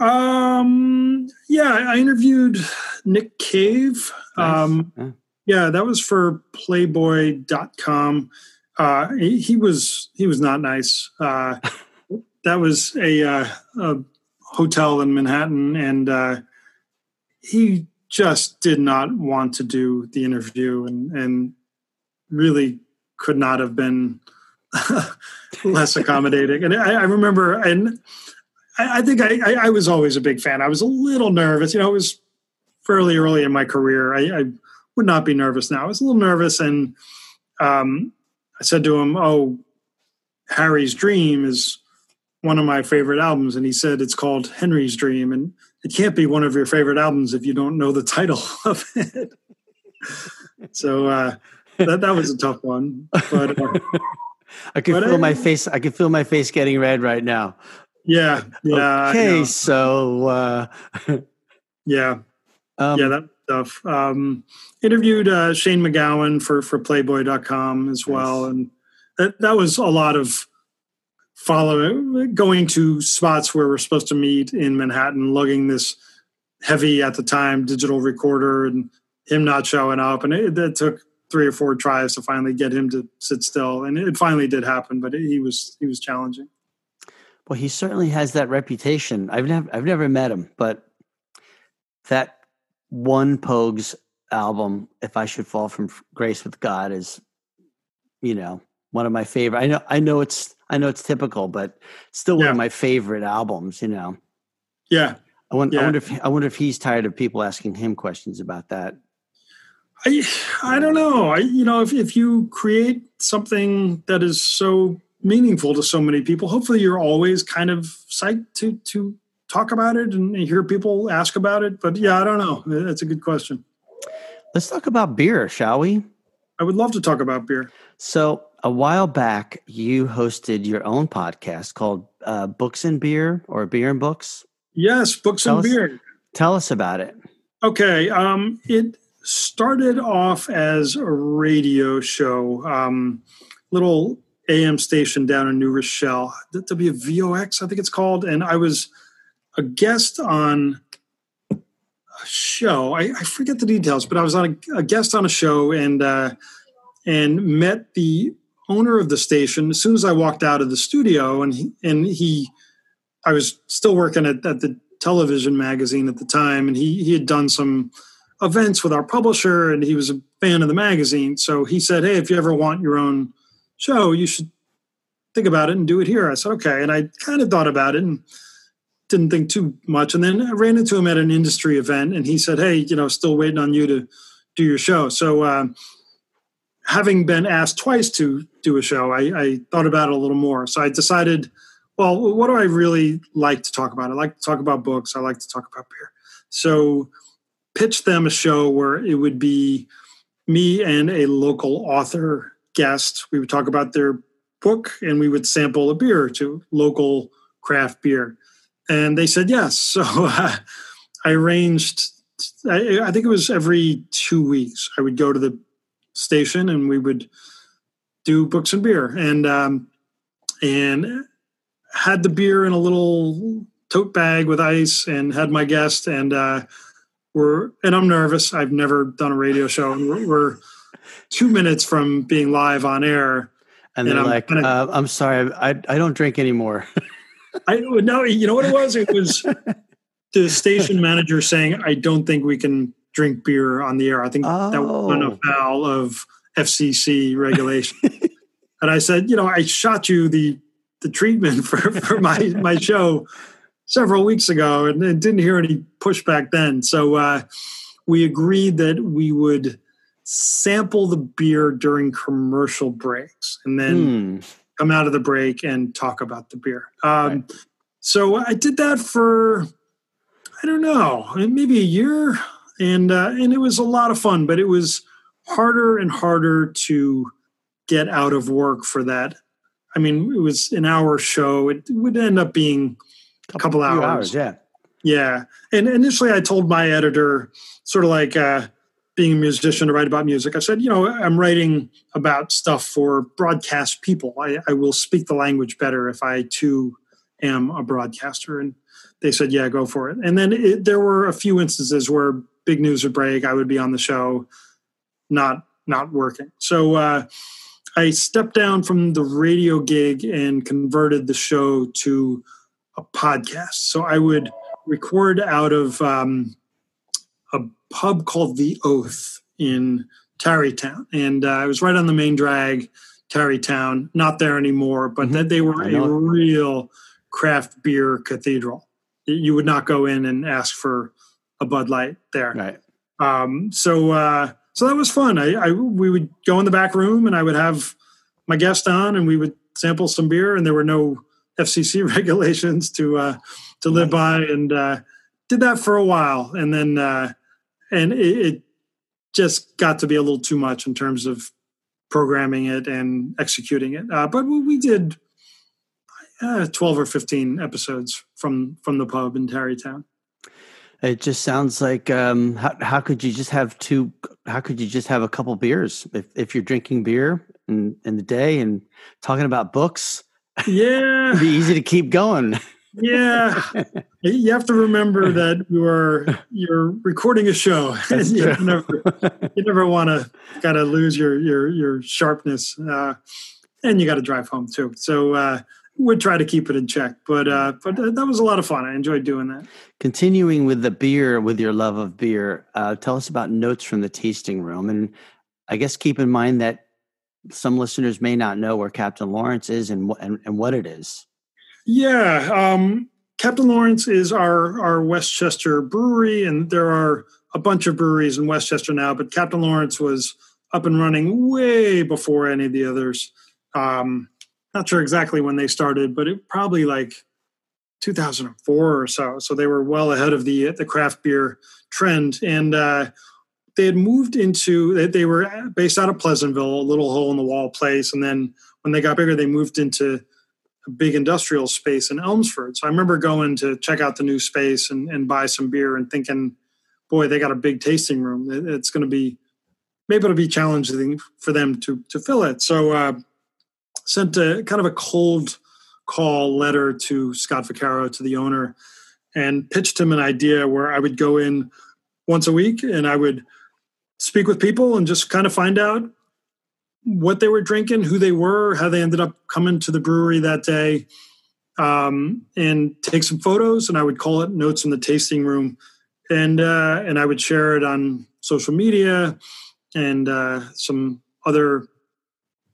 Um, yeah, I interviewed Nick Cave. Nice. Um, yeah. Yeah. that was for Playboy.com. Uh, he, he, was he was not nice. Uh, that was a, uh, a, hotel in Manhattan, and uh, he just did not want to do the interview, and and really could not have been less accommodating. And I, I remember, and I, I think I, I, was always a big fan. I was a little nervous. You know, it was fairly early in my career. I, I would not be nervous now. I was a little nervous, and um, I said to him, "Oh, Harry's Dream is one of my favorite albums," and he said it's called Henry's Dream, and it can't be one of your favorite albums if you don't know the title of it. so uh, that that was a tough one, but. Uh, I can feel I, my face. I can feel my face getting red right now. Yeah. Yeah. Okay. So. Uh, yeah. Um, yeah. That stuff. Um, interviewed uh, Shane MacGowan for for Playboy.com as well, and that that was a lot of following, going to spots where we're supposed to meet in Manhattan, lugging this heavy at the time digital recorder, and him not showing up, and it, it took three or four tries to finally get him to sit still, and it finally did happen. But he was he was challenging. Well, he certainly has that reputation. I've never I've never met him, but that one Pogues album, "If I Should Fall from Grace with God," is you know one of my favorite. I know I know it's I know it's typical, but still one yeah. of my favorite albums. You know. Yeah. I wonder, yeah. I wonder if I wonder if he's tired of people asking him questions about that. I I don't know. I you know if if you create something that is so meaningful to so many people, hopefully you're always kind of psyched to to talk about it and hear people ask about it. But yeah, I don't know. That's a good question. Let's talk about beer, shall we? I would love to talk about beer. So a while back, you hosted your own podcast called uh, Books and Beer or Beer and Books. Yes, Books tell and us, Beer. Tell us about it. Okay, um, it started off as a radio show, um, little AM station down in New Rochelle, WVOX, I think it's called. And I was a guest on a show. I, I forget the details, but I was on a, a guest on a show and uh, and met the owner of the station as soon as I walked out of the studio. And he, and he, I was still working at, at the television magazine at the time, and he he had done some events with our publisher and he was a fan of the magazine. So he said, Hey, if you ever want your own show, you should think about it and do it here. I said, Okay. And I kind of thought about it and didn't think too much. And then I ran into him at an industry event and he said, Hey, you know, still waiting on you to do your show. So, uh, having been asked twice to do a show, I, I thought about it a little more. So I decided, well, what do I really like to talk about? I like to talk about books. I like to talk about beer. So pitched them a show where it would be me and a local author guest. We would talk about their book and we would sample a beer to local craft beer. And they said yes. So uh, I arranged, I, I, think it was every two weeks, I would go to the station and we would do books and beer. And, um, and had the beer in a little tote bag with ice and had my guest and uh, we're and I'm nervous. I've never done a radio show, and we're, we're two minutes from being live on air. And they're and like, I'm, uh, "I'm sorry, I I don't drink anymore." I no, you know what it was? It was the station manager saying, "I don't think we can drink beer on the air. I think oh. that was afoul of FCC regulation." and I said, "You know, I shot you the the treatment for for my my show." several weeks ago and, and didn't hear any pushback then. So uh, we agreed that we would sample the beer during commercial breaks and then mm. Come out of the break and talk about the beer. Um, right. So I did that for, I don't know, maybe a year. And, uh, and it was a lot of fun, but it was harder and harder to get out of work for that. I mean, it was an hour show. It would end up being a couple hours. hours. Yeah. Yeah. And initially I told my editor, sort of like uh, being a musician to write about music, I said, you know, I'm writing about stuff for broadcast people. I, I will speak the language better if I too am a broadcaster. And they said, yeah, go for it. And then it, there were a few instances where big news would break. I would be on the show, not not working. So uh, I stepped down from the radio gig and converted the show to a podcast. So I would record out of um, pub called The Oath in Tarrytown, and uh, I was right on the main drag, Tarrytown. Not there anymore, but mm-hmm. that they were a real craft beer cathedral. You would not go in and ask for a Bud Light there. Right. Um, so uh, so that was fun. I, I we would go in the back room and I would have my guest on and we would sample some beer and there were no FCC regulations to uh, to live by and uh, did that for a while and then uh, and it, it, just got to be a little too much in terms of programming it and executing it. Uh, but we did uh, twelve or fifteen episodes from from the pub in Tarrytown. It just sounds like um, how, how could you just have two? How could you just have a couple beers if, if you're drinking beer in, in the day and talking about books? Yeah, it'd be easy to keep going. Yeah, you have to remember that you are you're recording a show. you never you never want to kind of lose your your your sharpness, uh, and you got to drive home too. So uh, would try to keep it in check. But uh, but that was a lot of fun. I enjoyed doing that. Continuing with the beer, with your love of beer, uh, tell us about notes from the tasting room, and I guess keep in mind that some listeners may not know where Captain Lawrence is and and, and what it is. Yeah, um, Captain Lawrence is our our Westchester brewery, and there are a bunch of breweries in Westchester now, but Captain Lawrence was up and running way before any of the others. Um, not sure exactly when they started, but it probably like 2004 or so. So they were well ahead of the the craft beer trend, and uh, they had moved into they, they were based out of Pleasantville, a little hole in the wall place, and then when they got bigger, they moved into a big industrial space in Elmsford. So I remember going to check out the new space and, and buy some beer and thinking, boy, they got a big tasting room. It's going to be maybe it'll be challenging for them to to fill it. So. Uh, sent a kind of a cold call letter to Scott Vaccaro, to the owner, and pitched him an idea where I would go in once a week and I would speak with people and just kind of find out what they were drinking, who they were, how they ended up coming to the brewery that day, um, and take some photos. And I would call it notes in the tasting room, and uh, and I would share it on social media and uh, some other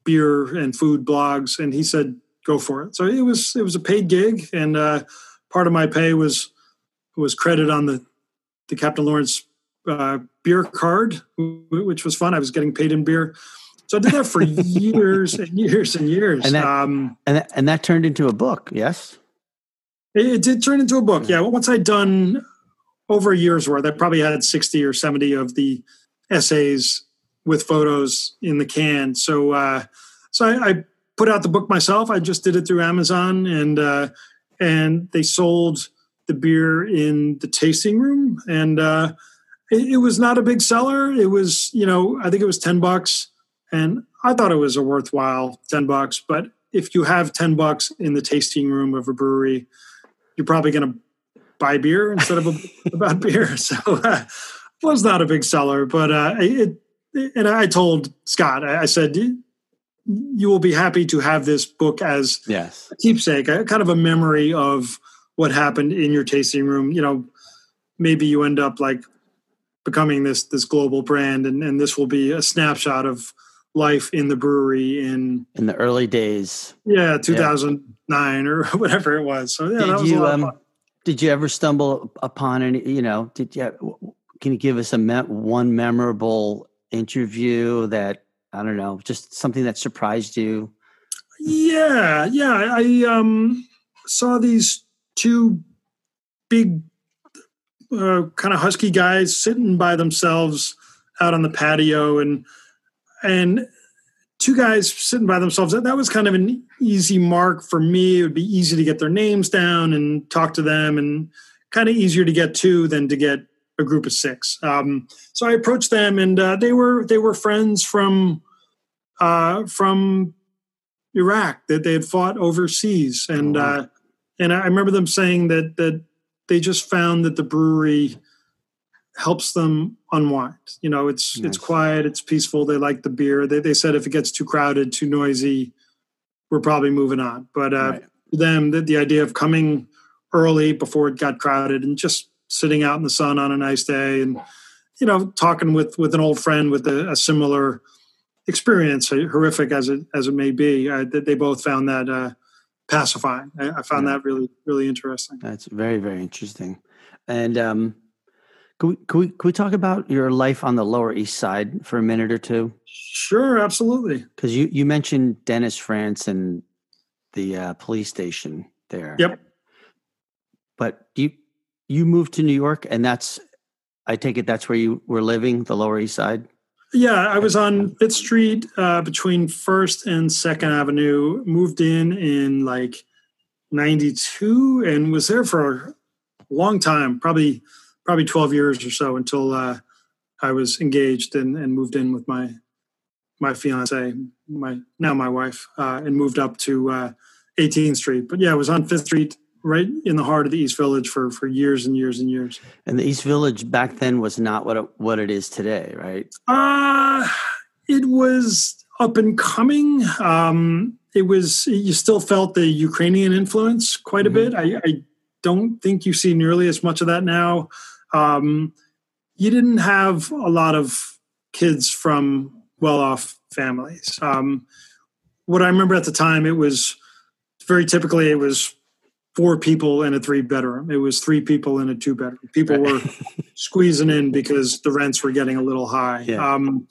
beer and food blogs, and he said, "Go for it." So it was it was a paid gig, and uh, part of my pay was was credit on the the Captain Lawrence uh, beer card, which was fun. I was getting paid in beer. So I did that for years and years and years. And that, um, and, that, and that turned into a book, yes? It, it, did turn into a book, yeah. Once I'd done over a year's worth, I probably had 60 or 70 of the essays with photos in the can. So uh, so I, I, put out the book myself. I just did it through Amazon, and uh, and they sold the beer in the tasting room, and uh, it, it, was not a big seller. It was you know I think it was ten bucks, and I thought it was a worthwhile ten bucks. But if you have ten bucks in the tasting room of a brewery, you're probably going to buy beer instead of a, about beer. So. Uh, was not a big seller, but uh, it, and I told Scott, I said, you will be happy to have this book as yes. a keepsake, a, kind of a memory of what happened in your tasting room. You know, maybe you end up like becoming this this global brand, and, and this will be a snapshot of life in the brewery in in the early days. Yeah, two thousand nine or whatever it was. So yeah, did you um, did you ever stumble upon any? You know, did you? Can you give us a me- one memorable interview that I don't know, just something that surprised you? Yeah, yeah. I um, saw these two big, uh, kind of husky guys sitting by themselves out on the patio, and and two guys sitting by themselves. That, that was kind of an easy mark for me. It would be easy to get their names down and talk to them, and kind of easier to get to than to get a group of six. Um, so I approached them, and uh, they were they were friends from uh, from Iraq that they had fought overseas, and oh, uh, and I remember them saying that that they just found that the brewery helps them unwind. You know, it's nice. it's quiet, it's peaceful. They like the beer. They they said if it gets too crowded, too noisy, we're probably moving on. But uh, right. them, the, the idea of coming early before it got crowded and just sitting out in the sun on a nice day and you know talking with with an old friend with a, a similar experience, horrific as it as it may be, uh, they both found that uh, pacifying. I, I found yeah. that really really interesting. That's very very interesting. And um, can we, can we we talk about your life on the Lower East Side for a minute or two? Sure, absolutely. Because you you mentioned Dennis Franz and the uh, police station there. Yep. But you you moved to New York, and that's I take it that's where you were living, the Lower East Side. Yeah, I was on Fifth Street uh, between First and Second Avenue. Moved in in like '92 and was there for a long time, probably probably 12 years or so until uh, I was engaged and, and moved in with my my fiance, my now my wife, uh, and moved up to uh, 18th Street. But yeah, I was on Fifth Street right in the heart of the East Village for for years and years and years. And the East Village back then was not what it, what it is today, right? Uh it was up and coming. Um, it was you still felt the Ukrainian influence quite a mm-hmm. bit. I, I, don't think you see nearly as much of that now. Um, you didn't have a lot of kids from well-off families. Um, what I remember at the time, it was very typically it was four people in a three bedroom. It was three people in a two bedroom. People were squeezing in because the rents were getting a little high. Yeah. Um,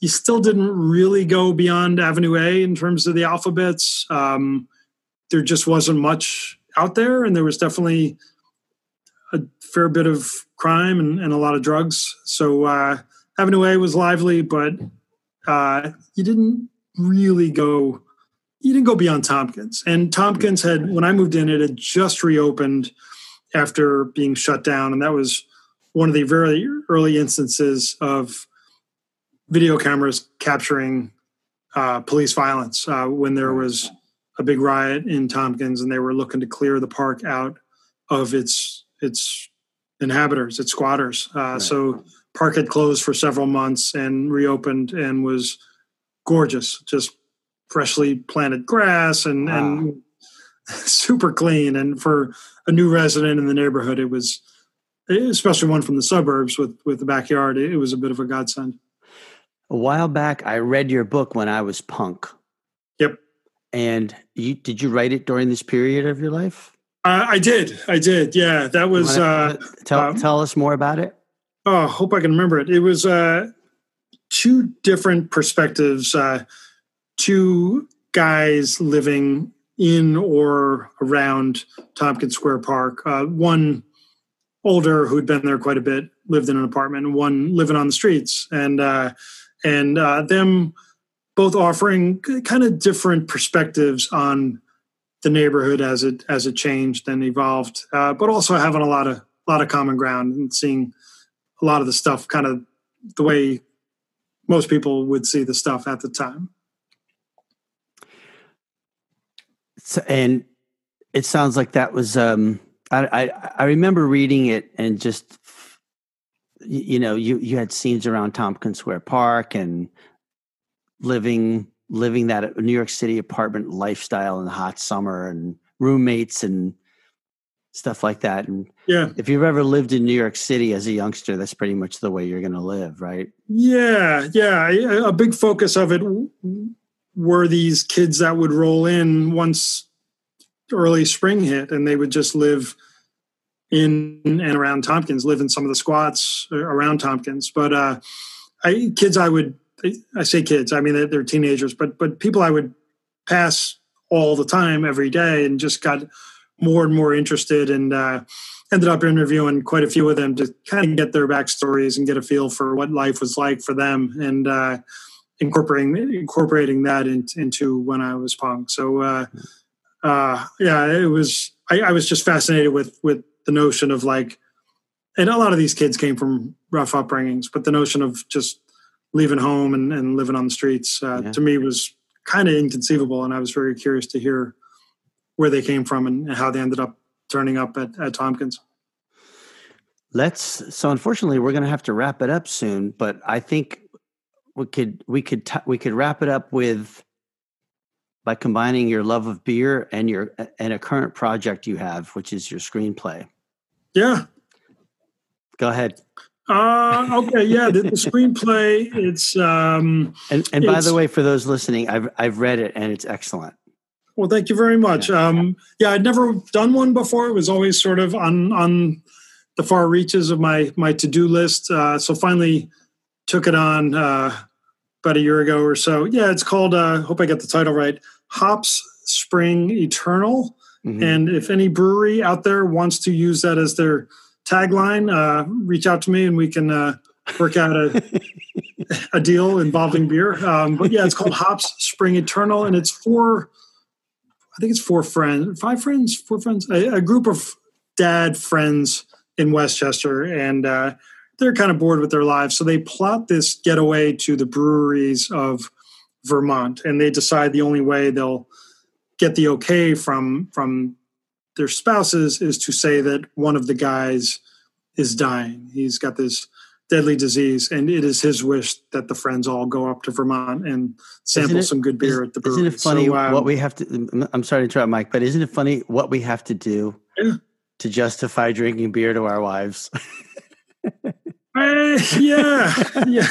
you still didn't really go beyond Avenue A in terms of the alphabets. Um, there just wasn't much out there, and there was definitely a fair bit of crime and, and a lot of drugs. So uh, Avenue A was lively, but uh, you didn't really go you didn't go beyond Tompkins. And Tompkins had, when I moved in, it had just reopened after being shut down. And that was one of the very early instances of video cameras capturing uh, police violence uh, when there was a big riot in Tompkins and they were looking to clear the park out of its its inhabitants, its squatters. Uh, right. So park had closed for several months and reopened and was gorgeous, just freshly planted grass and wow. and super clean. And for a new resident in the neighborhood, it was especially one from the suburbs with with the backyard. It was a bit of a godsend. A while back, I read your book when I was punk. Yep. And you did you write it during this period of your life? Uh, I did. I did. Yeah, that was. to uh, tell um, tell us more about it. Oh, hope I can remember it. It was uh, two different perspectives. Uh, two guys living in or around Tompkins Square Park. Uh, one older who'd been there quite a bit, lived in an apartment, and one living on the streets, and uh, and uh, them both offering kind of different perspectives on the neighborhood as it as it changed and evolved, uh, but also having a lot of a lot of common ground and seeing a lot of the stuff kind of the way most people would see the stuff at the time. So, and it sounds like that was. Um, I, I I remember reading it and just, you know, you you had scenes around Tompkins Square Park and living living that New York City apartment lifestyle in the hot summer and roommates and stuff like that. And yeah, if you've ever lived in New York City as a youngster, that's pretty much the way you're going to live, right? Yeah, yeah. A big focus of it were these kids that would roll in once early spring hit and they would just live in and around Tompkins, live in some of the squats around Tompkins. But uh, I, kids, I would, I say kids, I mean, they're, they're teenagers, but, but people I would pass all the time every day and just got more and more interested and uh, ended up interviewing quite a few of them to kind of get their backstories and get a feel for what life was like for them. And, uh, incorporating incorporating that in, into when I was punk. So uh, uh, yeah, it was. I, I, was just fascinated with with the notion of like, and a lot of these kids came from rough upbringings, but the notion of just leaving home and, and living on the streets uh, yeah. to me was kind of inconceivable, and I was very curious to hear where they came from and, and how they ended up turning up at, at Tompkins. let's. So unfortunately, we're going to have to wrap it up soon. But I think we could we could t- we could wrap it up with by combining your love of beer and your and a current project you have, which is your screenplay. Yeah. Go ahead. Uh, okay, yeah, the, the screenplay. It's um, and and by the way, for those listening, I've I've read it and it's excellent. Well, thank you very much. Yeah. Um, yeah, I'd never done one before. It was always sort of on on the far reaches of my my to do list. Uh, so finally, took it on uh, about a year ago or so. Yeah, it's called. Uh, hope I get the title right. Hops Spring Eternal. Mm-hmm. And if any brewery out there wants to use that as their tagline, uh, reach out to me and we can uh, work out a, a deal involving beer. Um, but yeah, it's called Hops Spring Eternal, and it's for I think it's four friends, five friends, four friends, a, a group of dad friends in Westchester, and uh, they're kind of bored with their lives, so they plot this getaway to the breweries of Vermont, and they decide the only way they'll get the okay from from their spouses is to say that one of the guys is dying. He's got this deadly disease, and it is his wish that the friends all go up to Vermont and sample it, some good beer is, at the brewery. Isn't it funny so, um, what we have to? I'm sorry to interrupt, Mike, but isn't it funny what we have to do yeah. to justify drinking beer to our wives? uh, yeah, yeah.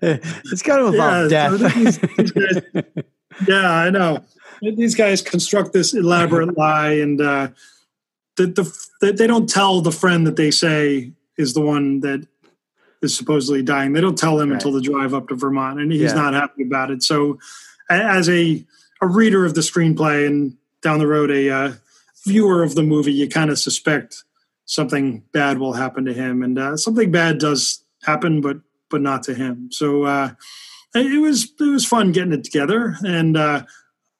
it's got to involve yeah, death. These, these guys, yeah, I know these guys construct this elaborate lie, and uh, the, the, they don't tell the friend that they say is the one that is supposedly dying. They don't tell him right. until the drive up to Vermont, and he's yeah. not happy about it. So, as a a reader of the screenplay and down the road a uh, viewer of the movie, you kind of suspect something bad will happen to him, and uh, something bad does happen, but but not to him. So uh, it was it was fun getting it together, and uh,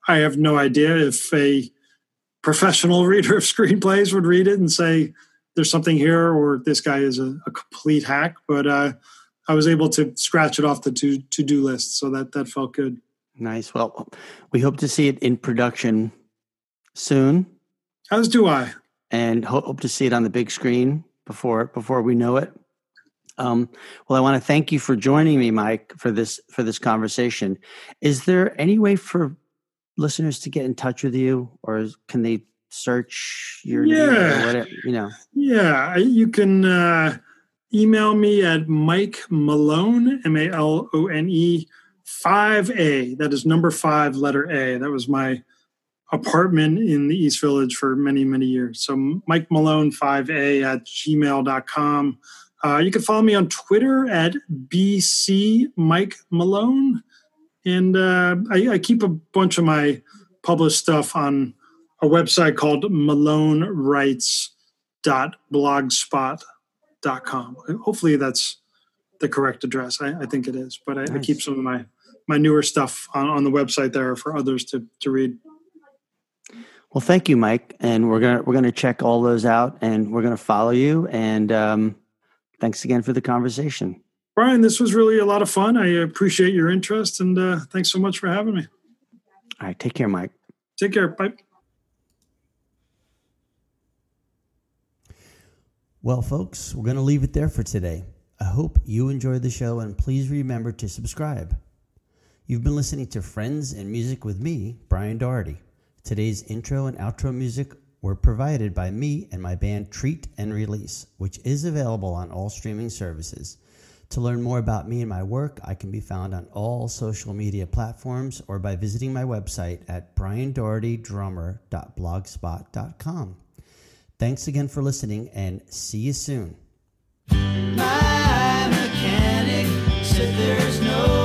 I have no idea if a professional reader of screenplays would read it and say there's something here or this guy is a, a complete hack. But uh, I was able to scratch it off the to to do list, so that that felt good. Nice. Well, we hope to see it in production soon. As do I. And hope to see it on the big screen before before we know it. Um, well, I want to thank you for joining me, Mike, for this for this conversation. Is there any way for listeners to get in touch with you, or can they search your yeah. Whatever, you know? Yeah, you can uh, email me at Mike Malone, M A L O N E, 5A. That is number five, letter A. That was my apartment in the East Village for many, many years. So Mike Malone 5A at gmail.com. Uh, you can follow me on Twitter at BC Mike Malone. And uh, I, I, keep a bunch of my published stuff on a website called malonewrites.blogspot.com. Hopefully that's the correct address. I, I think it is, but I, nice. I, keep some of my, my newer stuff on, on the website there for others to, to read. Well, thank you, Mike. And we're gonna we're gonna check all those out, and we're gonna follow you. And um, thanks again for the conversation. Brian, this was really a lot of fun. I appreciate your interest and uh, thanks so much for having me. All right. Take care, Mike. Take care. Bye. Well, folks, we're going to leave it there for today. I hope you enjoyed the show and please remember to subscribe. You've been listening to Friends and Music with me, Brian Doherty. Today's intro and outro music were provided by me and my band Treat and Release, which is available on all streaming services. To learn more about me and my work, I can be found on all social media platforms or by visiting my website at briandohertydrummer.blogspot.com. Thanks again for listening and see you soon. My mechanic said there's no.